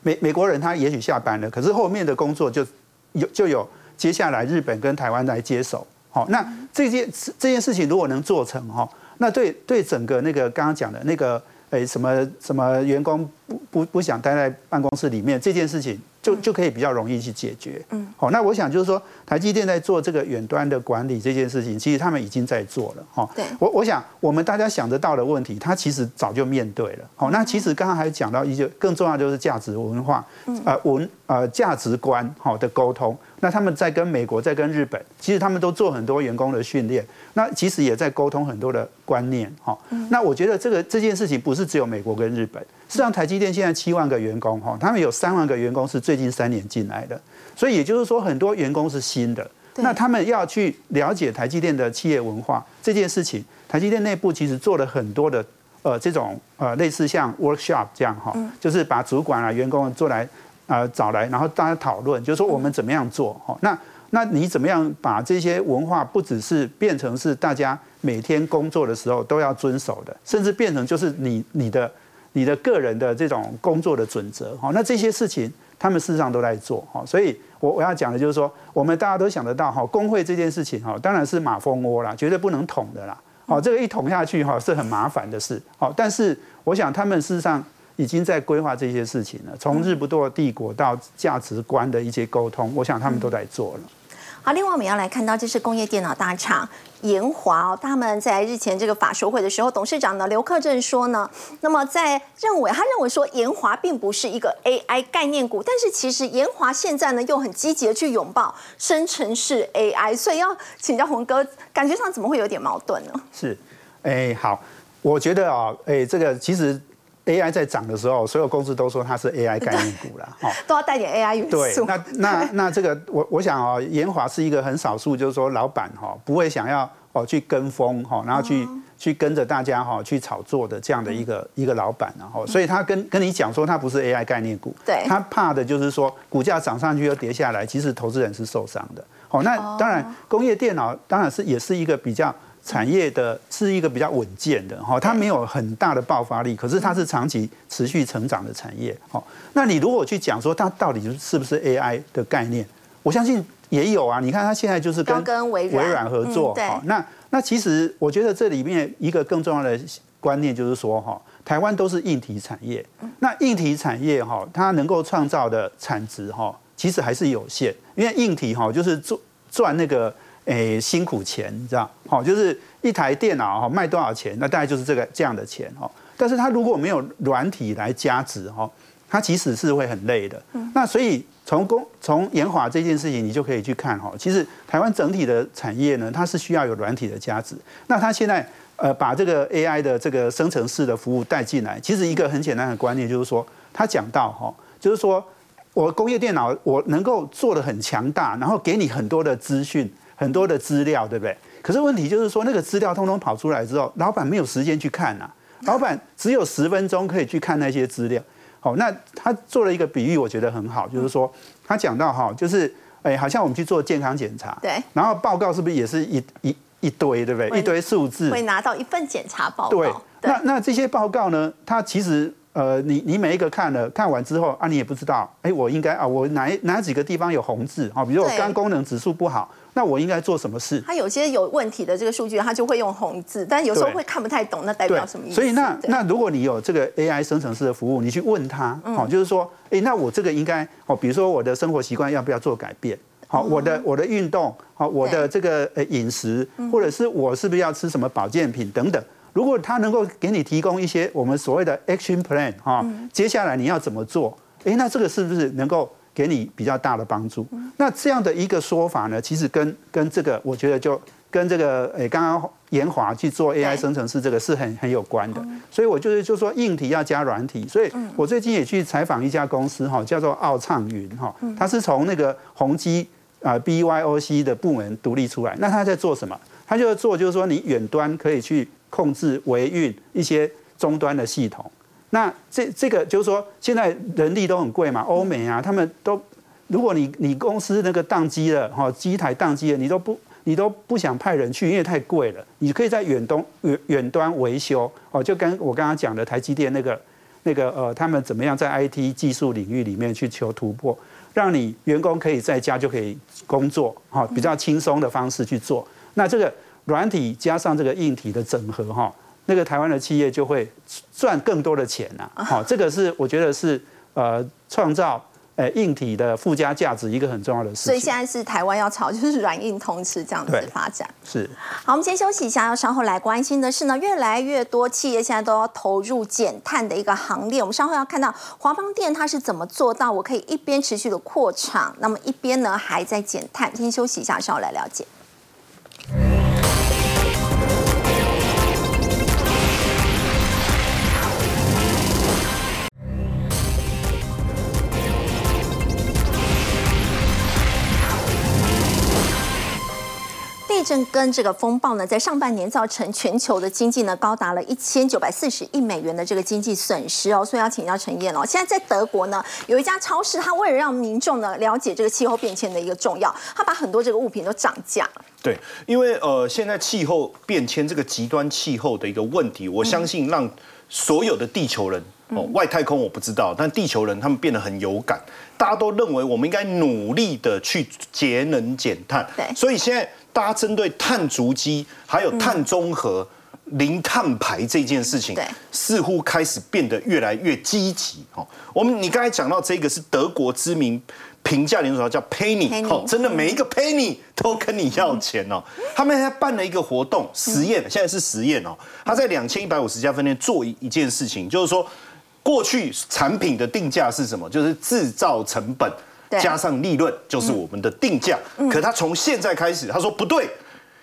美美国人他也许下班了，可是后面的工作就有就有接下来日本跟台湾来接手。好，那这件这件事情如果能做成哈，那对对整个那个刚刚讲的那个。诶，什么什么员工不不不想待在办公室里面这件事情，就就可以比较容易去解决。嗯，好，那我想就是说，台积电在做这个远端的管理这件事情，其实他们已经在做了。哈，对，我我想我们大家想得到的问题，他其实早就面对了。好，那其实刚刚还讲到一些更重要就是价值文化，呃文呃价值观好的沟通。那他们在跟美国，在跟日本，其实他们都做很多员工的训练。那其实也在沟通很多的观念，哈。那我觉得这个这件事情不是只有美国跟日本，事实上台积电现在七万个员工，哈，他们有三万个员工是最近三年进来的，所以也就是说很多员工是新的。那他们要去了解台积电的企业文化这件事情，台积电内部其实做了很多的呃这种呃类似像 workshop 这样哈，就是把主管啊员工做来啊找来，然后大家讨论，就是说我们怎么样做，哈。那那你怎么样把这些文化不只是变成是大家每天工作的时候都要遵守的，甚至变成就是你你的你的个人的这种工作的准则？哈，那这些事情他们事实上都在做。哈，所以我我要讲的就是说，我们大家都想得到，哈，工会这件事情，哈，当然是马蜂窝啦，绝对不能捅的啦。好，这个一捅下去，哈，是很麻烦的事。好，但是我想他们事实上已经在规划这些事情了，从日不落帝国到价值观的一些沟通，我想他们都在做了。好，另外我们要来看到，这是工业电脑大厂研华哦，他们在日前这个法说会的时候，董事长呢刘克正说呢，那么在认为他认为说研华并不是一个 AI 概念股，但是其实研华现在呢又很积极的去拥抱生成式 AI，所以要请教洪哥，感觉上怎么会有点矛盾呢？是，哎，好，我觉得啊，哎，这个其实。AI 在涨的时候，所有公司都说它是 AI 概念股了，哈，都要带点 AI 元素。对，那那那这个，我我想哦，研华是一个很少数，就是说老板哈不会想要哦去跟风哈，然后去去跟着大家哈去炒作的这样的一个一个老板，然后所以他跟跟你讲说他不是 AI 概念股，对，他怕的就是说股价涨上去又跌下来，其实投资人是受伤的。好，那当然工业电脑当然是也是一个比较。产业的是一个比较稳健的哈，它没有很大的爆发力，可是它是长期持续成长的产业。好，那你如果去讲说它到底是不是 AI 的概念，我相信也有啊。你看它现在就是跟微软合作，好，那那其实我觉得这里面一个更重要的观念就是说哈，台湾都是硬体产业，那硬体产业哈，它能够创造的产值哈，其实还是有限，因为硬体哈就是赚赚那个。诶，辛苦钱，你知道？好，就是一台电脑哈卖多少钱，那大概就是这个这样的钱哈。但是它如果没有软体来加值哈，它其实是会很累的。那所以从工从研华这件事情，你就可以去看哈。其实台湾整体的产业呢，它是需要有软体的加值。那它现在呃把这个 AI 的这个生成式的服务带进来，其实一个很简单的观念就是说，他讲到哈，就是说我工业电脑我能够做的很强大，然后给你很多的资讯。很多的资料，对不对？可是问题就是说，那个资料通通跑出来之后，老板没有时间去看呐。老板只有十分钟可以去看那些资料。好，那他做了一个比喻，我觉得很好，就是说，他讲到哈，就是哎，好像我们去做健康检查，对，然后报告是不是也是一一一堆，对不对？一堆数字会拿到一份检查报告。对，那那这些报告呢？它其实呃，你你每一个看了看完之后啊，你也不知道，哎，我应该啊，我哪哪几个地方有红字啊？比如我肝功能指数不好。那我应该做什么事？他有些有问题的这个数据，他就会用红字，但有时候会看不太懂，那代表什么意思？所以那那如果你有这个 AI 生成式的服务，你去问他，好，就是说，哎，那我这个应该，哦，比如说我的生活习惯要不要做改变？好，我的我的运动，好，我的这个呃饮食，或者是我是不是要吃什么保健品等等？如果他能够给你提供一些我们所谓的 action plan，哈，接下来你要怎么做？哎，那这个是不是能够？给你比较大的帮助。那这样的一个说法呢，其实跟跟这个，我觉得就跟这个诶，刚刚严华去做 AI 生成式这个是很很有关的。所以我就是就说硬体要加软体。所以我最近也去采访一家公司哈，叫做奥畅云哈，它是从那个宏基啊 BYOC 的部门独立出来。那它在做什么？它就做就是说你远端可以去控制维运一些终端的系统。那这这个就是说，现在人力都很贵嘛，欧美啊，他们都，如果你你公司那个宕机了，哈，机台宕机了，你都不你都不想派人去，因为太贵了。你可以在远东远远端维修，哦，就跟我刚刚讲的台积电那个那个呃，他们怎么样在 IT 技术领域里面去求突破，让你员工可以在家就可以工作，哈，比较轻松的方式去做。那这个软体加上这个硬体的整合，哈。那个台湾的企业就会赚更多的钱呐，好，这个是我觉得是呃创造呃硬体的附加价值一个很重要的事情。所以现在是台湾要朝就是软硬通吃这样子发展。是。好，我们先休息一下，要稍后来关心的是呢，越来越多企业现在都要投入减碳的一个行列。我们稍后要看到华邦电它是怎么做到，我可以一边持续的扩厂，那么一边呢还在减碳。先休息一下，稍后来了解。地震跟这个风暴呢，在上半年造成全球的经济呢高达了一千九百四十亿美元的这个经济损失哦，所以要请教陈燕哦。现在在德国呢，有一家超市，它为了让民众呢了解这个气候变迁的一个重要，它把很多这个物品都涨价了。对，因为呃，现在气候变迁这个极端气候的一个问题，我相信让所有的地球人哦，外太空我不知道，但地球人他们变得很有感，大家都认为我们应该努力的去节能减碳。对，所以现在。大家针对碳足迹、还有碳中和、零碳排这件事情，似乎开始变得越来越积极。哦，我们你刚才讲到这个是德国知名评价连锁叫 Penny，哦，真的每一个 Penny 都跟你要钱哦。他们还办了一个活动实验，现在是实验哦。他在两千一百五十家分店做一一件事情，就是说过去产品的定价是什么？就是制造成本。加上利润就是我们的定价，可他从现在开始，他说不对，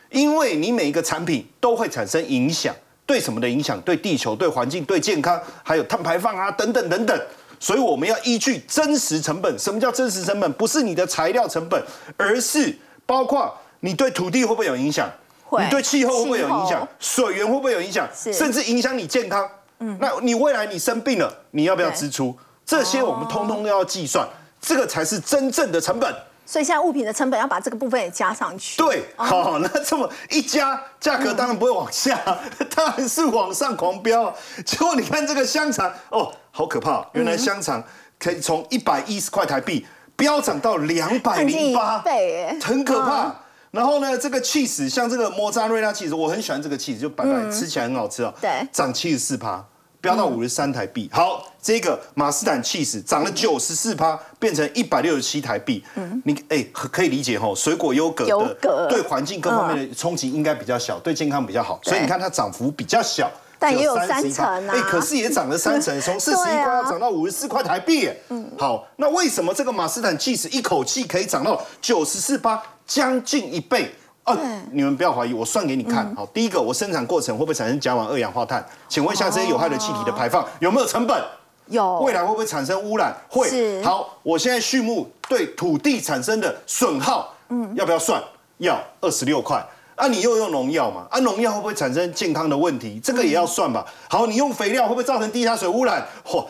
因为你每一个产品都会产生影响，对什么的影响？对地球、对环境、对健康，还有碳排放啊，等等等等。所以我们要依据真实成本。什么叫真实成本？不是你的材料成本，而是包括你对土地会不会有影响？你对气候会不会有影响？水源会不会有影响？甚至影响你健康。嗯，那你未来你生病了，你要不要支出？这些我们通通都要计算。这个才是真正的成本，所以现在物品的成本要把这个部分也加上去。对，好，那这么一加，价格当然不会往下，当然是往上狂飙。结果你看这个香肠，哦，好可怕！原来香肠可以从一百一十块台币飙涨到两百零八倍，很可怕。然后呢，这个 cheese 像这个莫扎瑞拉 cheese，我很喜欢这个 cheese，就白白吃起来很好吃哦。对，涨七十四趴。飙到五十三台币，好，这个马斯坦 cheese 涨了九十四趴，变成一百六十七台币。嗯，你哎可以理解吼，水果优格的对环境各方面的冲击应该比较小，对健康比较好，所以你看它涨幅比较小，但也有三成啊。哎，可是也涨了三成，从 四十一块要涨到五十四块台币。嗯，好，那为什么这个马斯坦 cheese 一口气可以涨到九十四趴，将近一倍？哦，你们不要怀疑，我算给你看。好，第一个，我生产过程会不会产生甲烷、二氧化碳？请问一下，这些有害的气体的排放有没有成本？有。未来会不会产生污染？会。好，我现在畜牧对土地产生的损耗，嗯，要不要算？要，二十六块。啊，你又用农药嘛？啊，农药会不会产生健康的问题？这个也要算吧。好，你用肥料会不会造成地下水污染？嚯，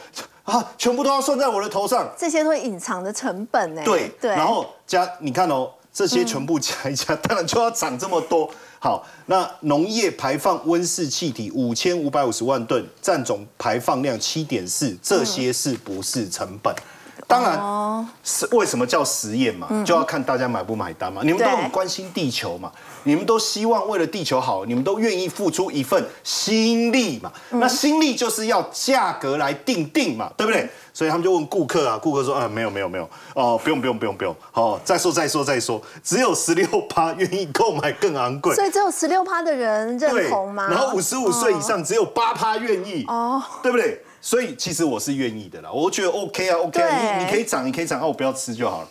啊，全部都要算在我的头上。这些都会隐藏的成本呢？对对。然后加，你看哦。这些全部加一加，当然就要涨这么多。好，那农业排放温室气体五千五百五十万吨，占总排放量七点四，这些是不是成本？当然，是为什么叫实验嘛？就要看大家买不买单嘛。你们都很关心地球嘛？你们都希望为了地球好，你们都愿意付出一份心力嘛？那心力就是要价格来定定嘛，对不对？所以他们就问顾客啊，顾客说啊，没有没有没有。哦，不用不用不用不用，好，再说再说再说，只有十六趴愿意购买更昂贵，所以只有十六趴的人认同吗？然后五十五岁以上只有八趴愿意，哦，对不对？所以其实我是愿意的啦，我觉得 OK 啊，OK 啊，你你可以涨，你可以涨，哦，我不要吃就好了。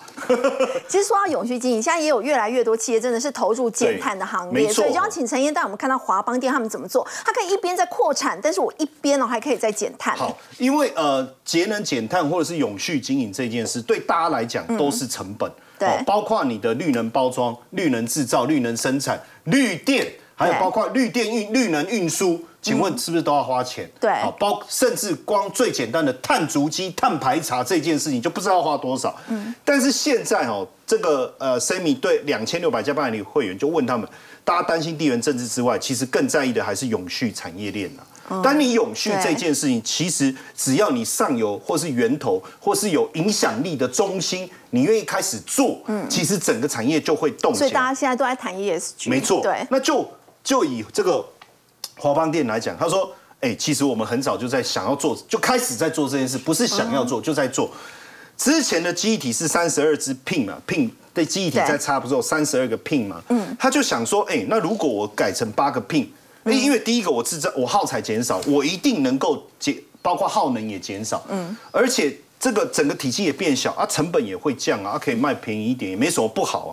其实说到永续经营，现在也有越来越多企业真的是投入减碳的行列，所以就要请陈燕带我们看到华邦店他们怎么做，他可以一边在扩产，但是我一边呢还可以在减碳。好，因为呃节能减碳或者是永续经营这件事，对大家来讲都是成本，对，包括你的绿能包装、绿能制造、绿能生产、绿电。还有包括绿电运、绿能运输，请问是不是都要花钱？对。好，包甚至光最简单的碳足迹、碳排查这件事情就不知道花多少。嗯，但是现在哦，这个呃，Sammy 对两千六百家办理会员就问他们，大家担心地缘政治之外，其实更在意的还是永续产业链呐、当你永续这件事情，其实只要你上游或是源头，或是有影响力的中心，你愿意开始做，其实整个产业就会动起来。所以大家现在都在谈 ESG，没错，对，那就就以这个华邦店来讲，他说，哎、其实我们很早就在想要做，就开始在做这件事，不是想要做、就在做。之前的记忆体是三十二支 pin 嘛，pin 对记忆体对。再插不是有三十二个 pin 嘛，嗯，他就想说，哎、那如果我改成八个 pin，哎、因为第一个我制造我耗材减少，我一定能够减，包括耗能也减少，嗯，而且这个整个体积也变小啊，成本也会降啊，啊可以卖便宜一点，也没什么不好啊。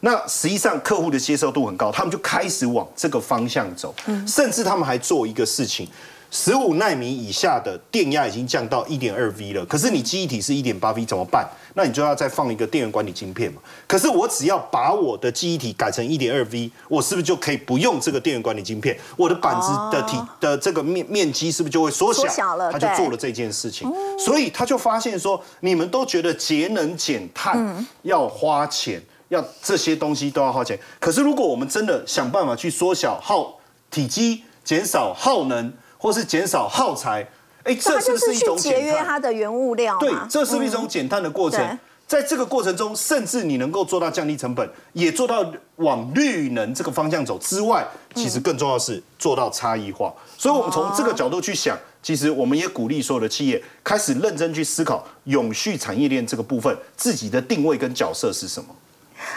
那实际上客户的接受度很高，他们就开始往这个方向走，甚至他们还做一个事情。十五纳米以下的电压已经降到一点二 V 了，可是你记忆体是一点八 V 怎么办？那你就要再放一个电源管理晶片嘛。可是我只要把我的记忆体改成一点二 V，我是不是就可以不用这个电源管理晶片？我的板子的体的这个面面积是不是就会缩小？缩小了他就做了这件事情，所以他就发现说，你们都觉得节能减碳要花钱，要这些东西都要花钱。可是如果我们真的想办法去缩小耗体积、减少耗能，或是减少耗材，哎，这是不就是一种节约？它的原物料，对，这是不是一种减碳的过程？对在这个过程中，甚至你能够做到降低成本，也做到往绿能这个方向走之外，其实更重要的是做到差异化。所以，我们从这个角度去想，其实我们也鼓励所有的企业开始认真去思考永续产业链这个部分，自己的定位跟角色是什么。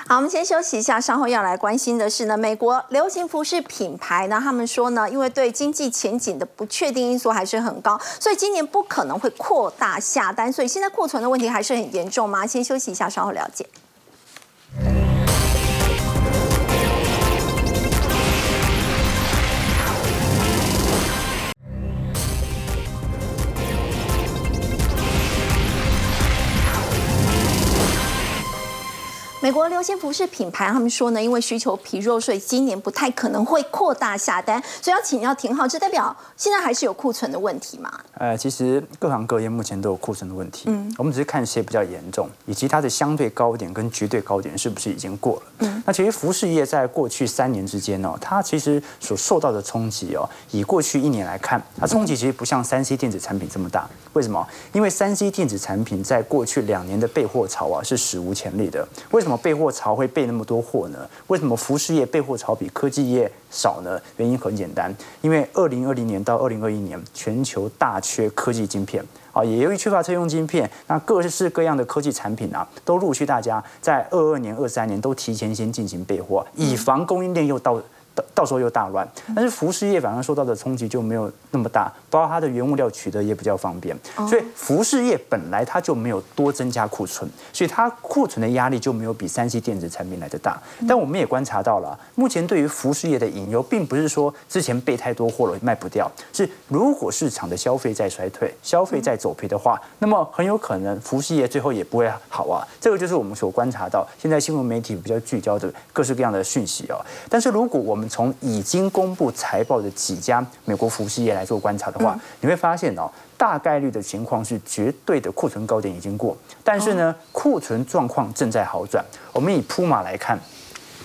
好，我们先休息一下，稍后要来关心的是呢，美国流行服饰品牌呢，他们说呢，因为对经济前景的不确定因素还是很高，所以今年不可能会扩大下单，所以现在库存的问题还是很严重吗？先休息一下，稍后了解。美国流行服饰品牌他们说呢，因为需求疲弱，所以今年不太可能会扩大下单，所以要请教廷浩，这代表现在还是有库存的问题吗？呃，其实各行各业目前都有库存的问题，嗯，我们只是看谁比较严重，以及它的相对高点跟绝对高点是不是已经过了。嗯，那其实服饰业在过去三年之间哦，它其实所受到的冲击哦，以过去一年来看，它冲击其实不像三 C 电子产品这么大。为什么？因为三 C 电子产品在过去两年的备货潮啊是史无前例的。为什么备货潮会备那么多货呢？为什么服饰业备货潮比科技业少呢？原因很简单，因为二零二零年到二零二一年，全球大缺科技晶片啊，也由于缺乏车用晶片，那各式各样的科技产品啊，都陆续大家在二二年、二三年都提前先进行备货，以防供应链又到。到到时候又大乱，但是服饰业反而受到的冲击就没有那么大，包括它的原物料取得也比较方便，所以服饰业本来它就没有多增加库存，所以它库存的压力就没有比三 C 电子产品来的大。但我们也观察到了，目前对于服饰业的隐忧，并不是说之前备太多货了卖不掉，是如果市场的消费在衰退，消费在走赔的话，那么很有可能服饰业最后也不会好啊。这个就是我们所观察到现在新闻媒体比较聚焦的各式各样的讯息哦。但是如果我们从已经公布财报的几家美国服饰业来做观察的话，你会发现哦，大概率的情况是绝对的库存高点已经过，但是呢，库存状况正在好转。我们以铺马来看。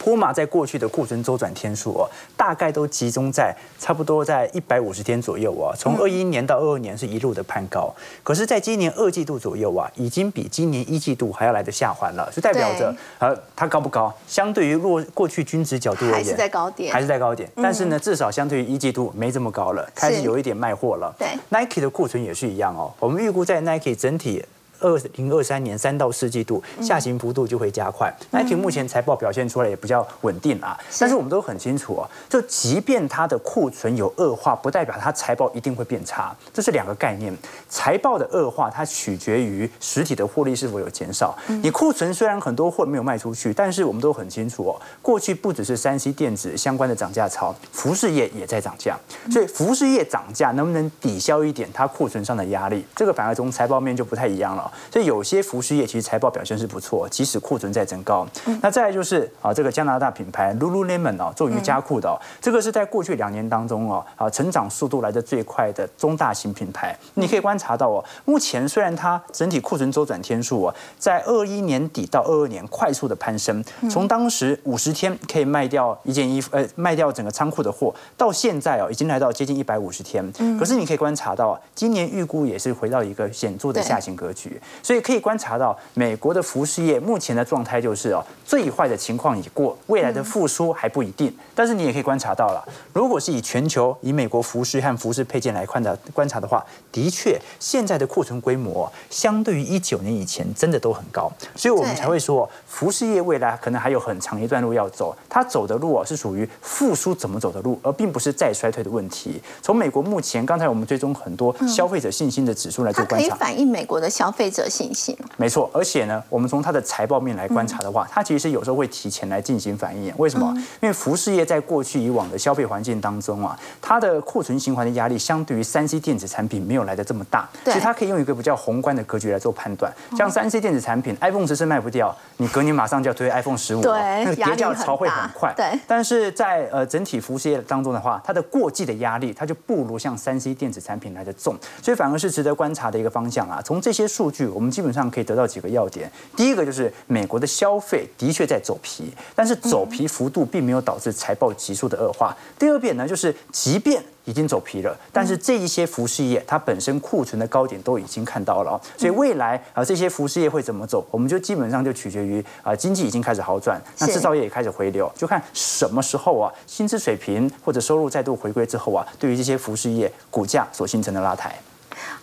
普马在过去的库存周转天数哦，大概都集中在差不多在一百五十天左右哦。从二一年到二二年是一路的攀高，可是在今年二季度左右啊，已经比今年一季度还要来的下滑了，就代表着呃它高不高？相对于过过去均值角度而言，还是在高点还是在高点。但是呢，至少相对于一季度没这么高了，开始有一点卖货了。对，Nike 的库存也是一样哦。我们预估在 Nike 整体。二零二三年三到四季度下行幅度就会加快。Nike 目前财报表现出来也比较稳定啊，但是我们都很清楚哦，就即便它的库存有恶化，不代表它财报一定会变差，这是两个概念。财报的恶化它取决于实体的获利是否有减少。你库存虽然很多货没有卖出去，但是我们都很清楚哦，过去不只是三 C 电子相关的涨价潮，服饰业也在涨价，所以服饰业涨价能不能抵消一点它库存上的压力？这个反而从财报面就不太一样了。所以有些服饰业其实财报表现是不错，即使库存在增高。那再来就是啊，这个加拿大品牌 Lululemon 哦，做瑜伽裤的哦，这个是在过去两年当中哦，啊，成长速度来的最快的中大型品牌。你可以观察到哦，目前虽然它整体库存周转天数哦，在二一年底到二二年快速的攀升，从当时五十天可以卖掉一件衣服，呃，卖掉整个仓库的货，到现在哦，已经来到接近一百五十天。可是你可以观察到，今年预估也是回到一个显著的下行格局，所以可以观察到美国的服饰业目前的状态就是哦，最坏的情况已过，未来的复苏还不一定。但是你也可以观察到了，如果是以全球以美国服饰和服饰配件来观察观察的话，的确现在的库存规模相对于一九年以前真的都很高，所以我们才会说服饰业未来可能还有很长一段路要走。它走的路哦是属于复苏怎么走的路，而并不是再衰退的问题。从美国目前刚才我们追踪很多消费者信心的指数来它可以做观察，反映美国的消费者信心。没错，而且呢，我们从它的财报面来观察的话，它其实是有时候会提前来进行反应。为什么？因为服饰业在过去以往的消费环境当中啊，它的库存循环的压力相对于三 C 电子产品没有来的这么大，对所以它可以用一个比较宏观的格局来做判断。像三 C 电子产品，iPhone 十四卖不掉，你隔年马上就要推 iPhone 十五，对那个跌压力很价潮会很快。对但是在呃整体服饰业当中的话，它的过季的压力，它就不如像三 C 电子产品来的重，所以反而是值得观察的一个方向啊。从这些数据，我们基本上可以得到几个要点。第一个就是美国的消费的确在走皮，但是走皮幅度并没有导致财报急速的恶化。第二点呢，就是即便已经走皮了，但是这一些服饰业它本身库存的高点都已经看到了哦，所以未来啊这些服饰业会怎么走，我们就基本上就取决于啊经济已经开始好转，那制造业也开始回流，就看什么时候啊薪资水平或者收入再度回归之后啊，对于这些服饰业股价所形成的拉抬。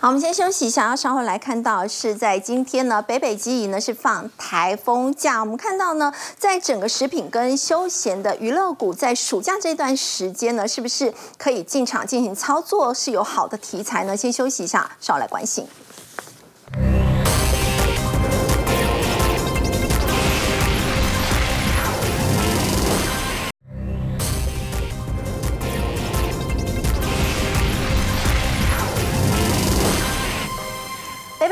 好，我们先休息一下，要稍后来看到是在今天呢，北北基宜呢是放台风假。我们看到呢，在整个食品跟休闲的娱乐股，在暑假这段时间呢，是不是可以进场进行操作？是有好的题材呢？先休息一下，稍后来关心。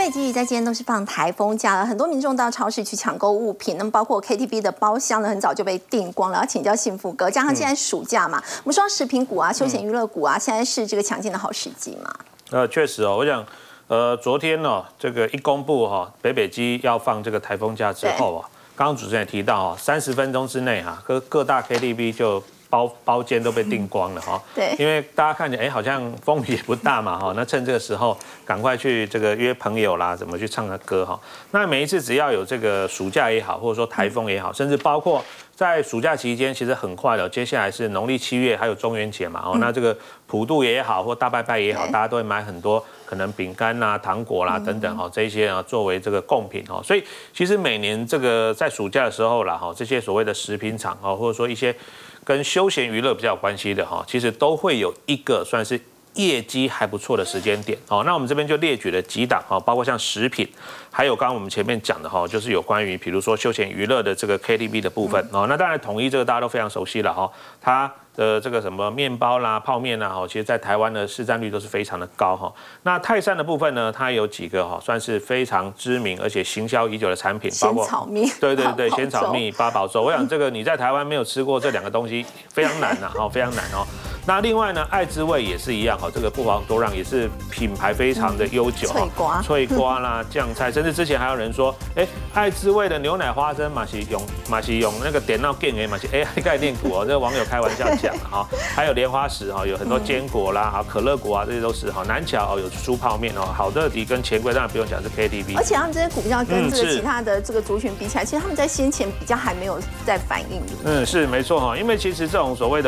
在今天都是放台风假了，很多民众到超市去抢购物品，那么包括 KTV 的包厢呢，很早就被订光了。要请教幸福哥，加上现在暑假嘛，我们说食品股啊、休闲娱乐股啊，现在是这个抢进的好时机嘛？呃，确实哦，我想，呃，昨天呢、这个一公布哈、北北基要放这个台风假之后啊，刚刚主持人也提到哦，三十分钟之内哈、各各大 KTV 就包包间都被订光了哈、对。因为大家看见哎，好像风雨也不大嘛哈、那趁这个时候赶快去这个约朋友啦，怎么去唱个歌哈、那每一次只要有这个暑假也好，或者说台风也好，甚至包括在暑假期间，其实很快了，接下来是农历七月，还有中元节嘛哦，那这个普渡也好，或大拜拜也好，大家都会买很多可能饼干啦、糖果啦等等哈，这些啊作为这个贡品哈，所以其实每年这个在暑假的时候啦哈，这些所谓的食品厂哈，或者说一些跟休闲娱乐比较有关系的哈，其实都会有一个算是。业绩还不错的时间点，好，那我们这边就列举了几档哈，包括像食品，还有刚刚我们前面讲的哈，就是有关于比如说休闲娱乐的这个 KTV 的部分哦，那当然统一这个大家都非常熟悉了哈，它的这个什么面包啦、泡面啦，哈，其实在台湾的市占率都是非常的高哈。那泰山的部分呢，它有几个哈，算是非常知名而且行销已久的产品，包鲜括草蜜，对对对，鲜草蜜、八宝粥，我想这个你在台湾没有吃过这两个东西，非常难呐，哈，非常难哦。那另外呢，爱之味也是一样哈，这个不遑多让，也是品牌非常的悠久哈。脆瓜。脆瓜啦、酱菜，甚至之前还有人说，哎，爱之味的牛奶花生马西勇马西勇那个点到电诶马西，哎，概念股哦，这个网友开玩笑讲了哈。还有莲花石哈，有很多坚果啦，哈，可乐果啊，这些都是哈。南桥哦有猪泡面哦，好乐迪跟钱柜当然不用讲是 KTV，而且他们这些股票跟这个其他的这个族群比起来，其实他们在先前比较还没有在反应。嗯，是没错哈，因为其实这种所谓的